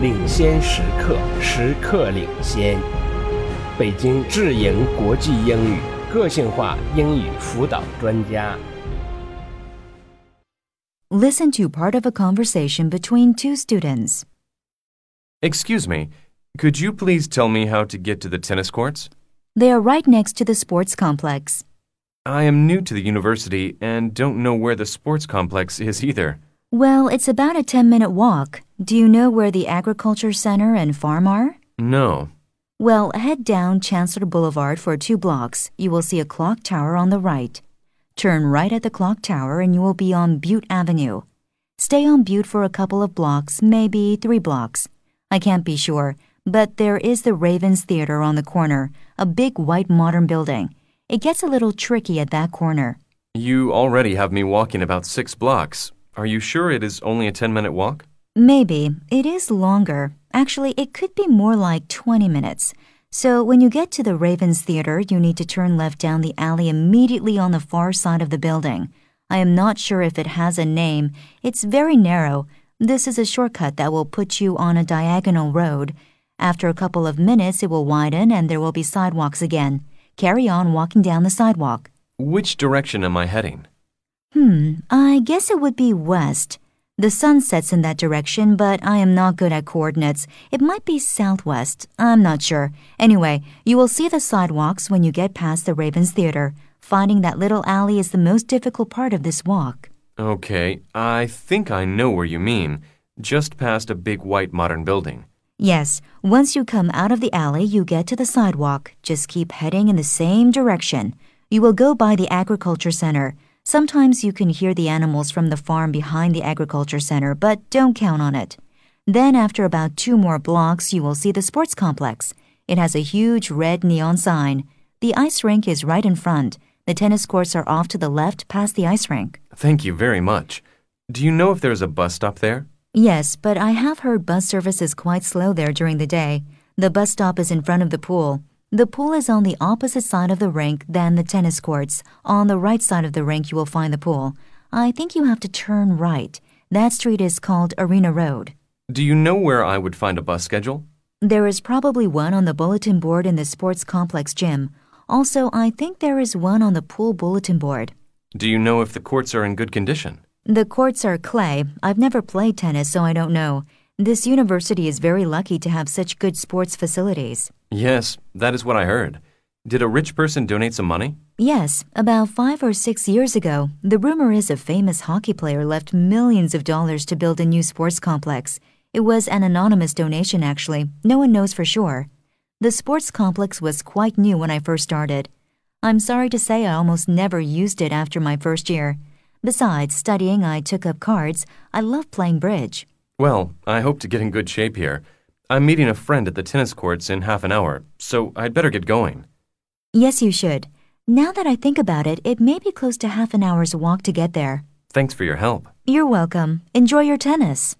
领先时刻，时刻领先。北京智盈国际英语个性化英语辅导专家。 Listen to part of a conversation between two students. Excuse me, could you please tell me how to get to the tennis courts? They are right next to the sports complex. I am new to the university and don't know where the sports complex is either. Well, it's about a 10 minute walk. Do you know where the agriculture center and farm are? No. Well, head down Chancellor Boulevard for two blocks. You will see a clock tower on the right. Turn right at the clock tower and you will be on Butte Avenue. Stay on Butte for a couple of blocks, maybe three blocks. I can't be sure, but there is the Ravens Theater on the corner, a big white modern building. It gets a little tricky at that corner. You already have me walking about six blocks. Are you sure it is only a 10 minute walk? Maybe. It is longer. Actually, it could be more like 20 minutes. So when you get to the Ravens Theater, you need to turn left down the alley immediately on the far side of the building. I am not sure if it has a name. It's very narrow. This is a shortcut that will put you on a diagonal road. After a couple of minutes, it will widen and there will be sidewalks again. Carry on walking down the sidewalk. Which direction am I heading? Hmm, I guess it would be west. The sun sets in that direction, but I am not good at coordinates. It might be southwest. I'm not sure. Anyway, you will see the sidewalks when you get past the Ravens Theater. Finding that little alley is the most difficult part of this walk. Okay, I think I know where you mean. Just past a big white modern building. Yes, once you come out of the alley, you get to the sidewalk. Just keep heading in the same direction. You will go by the agriculture center. Sometimes you can hear the animals from the farm behind the agriculture center, but don't count on it. Then, after about two more blocks, you will see the sports complex. It has a huge red neon sign. The ice rink is right in front. The tennis courts are off to the left past the ice rink. Thank you very much. Do you know if there's a bus stop there? Yes, but I have heard bus service is quite slow there during the day. The bus stop is in front of the pool. The pool is on the opposite side of the rink than the tennis courts. On the right side of the rink, you will find the pool. I think you have to turn right. That street is called Arena Road. Do you know where I would find a bus schedule? There is probably one on the bulletin board in the sports complex gym. Also, I think there is one on the pool bulletin board. Do you know if the courts are in good condition? The courts are clay. I've never played tennis, so I don't know. This university is very lucky to have such good sports facilities. Yes, that is what I heard. Did a rich person donate some money? Yes, about five or six years ago, the rumor is a famous hockey player left millions of dollars to build a new sports complex. It was an anonymous donation, actually. No one knows for sure. The sports complex was quite new when I first started. I'm sorry to say I almost never used it after my first year. Besides studying, I took up cards. I love playing bridge. Well, I hope to get in good shape here. I'm meeting a friend at the tennis courts in half an hour, so I'd better get going. Yes, you should. Now that I think about it, it may be close to half an hour's walk to get there. Thanks for your help. You're welcome. Enjoy your tennis.